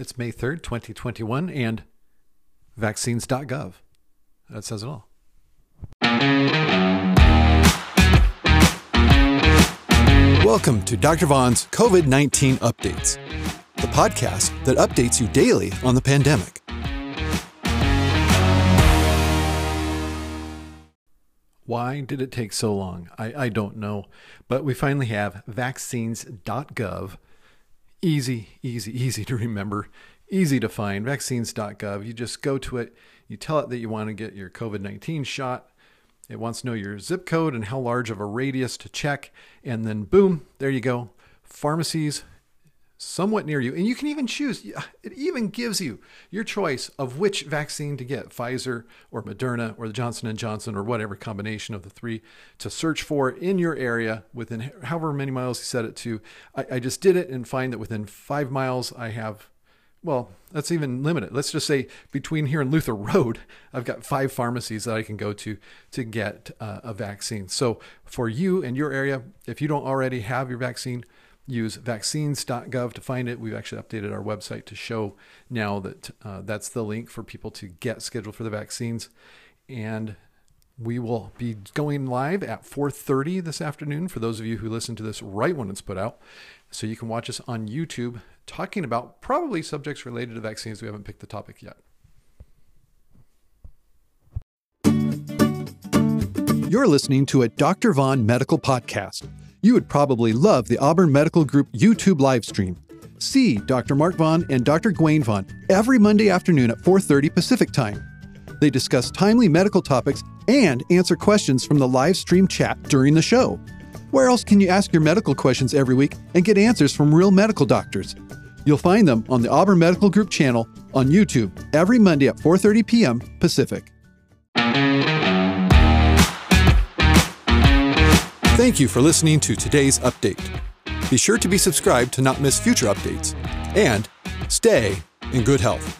It's May 3rd, 2021, and vaccines.gov. That says it all. Welcome to Dr. Vaughn's COVID 19 Updates, the podcast that updates you daily on the pandemic. Why did it take so long? I, I don't know. But we finally have vaccines.gov. Easy, easy, easy to remember, easy to find. Vaccines.gov. You just go to it, you tell it that you want to get your COVID 19 shot. It wants to know your zip code and how large of a radius to check. And then, boom, there you go. Pharmacies somewhat near you. And you can even choose, it even gives you your choice of which vaccine to get, Pfizer or Moderna or the Johnson & Johnson or whatever combination of the three to search for in your area within however many miles you set it to. I, I just did it and find that within five miles I have well, that's even limited. Let's just say between here and Luther Road, I've got five pharmacies that I can go to to get uh, a vaccine. So for you and your area, if you don't already have your vaccine, use vaccines.gov to find it. We've actually updated our website to show now that uh, that's the link for people to get scheduled for the vaccines. And we will be going live at 4:30 this afternoon for those of you who listen to this right when it's put out. So you can watch us on YouTube talking about probably subjects related to vaccines. We haven't picked the topic yet. You're listening to a Dr. Vaughn medical podcast. You would probably love the Auburn Medical Group YouTube live stream. See Dr. Mark Vaughn and Dr. Gwen Vaughn every Monday afternoon at 4:30 Pacific Time. They discuss timely medical topics and answer questions from the live stream chat during the show. Where else can you ask your medical questions every week and get answers from real medical doctors? You'll find them on the Auburn Medical Group channel on YouTube every Monday at 4:30 p.m. Pacific. Thank you for listening to today's update. Be sure to be subscribed to not miss future updates and stay in good health.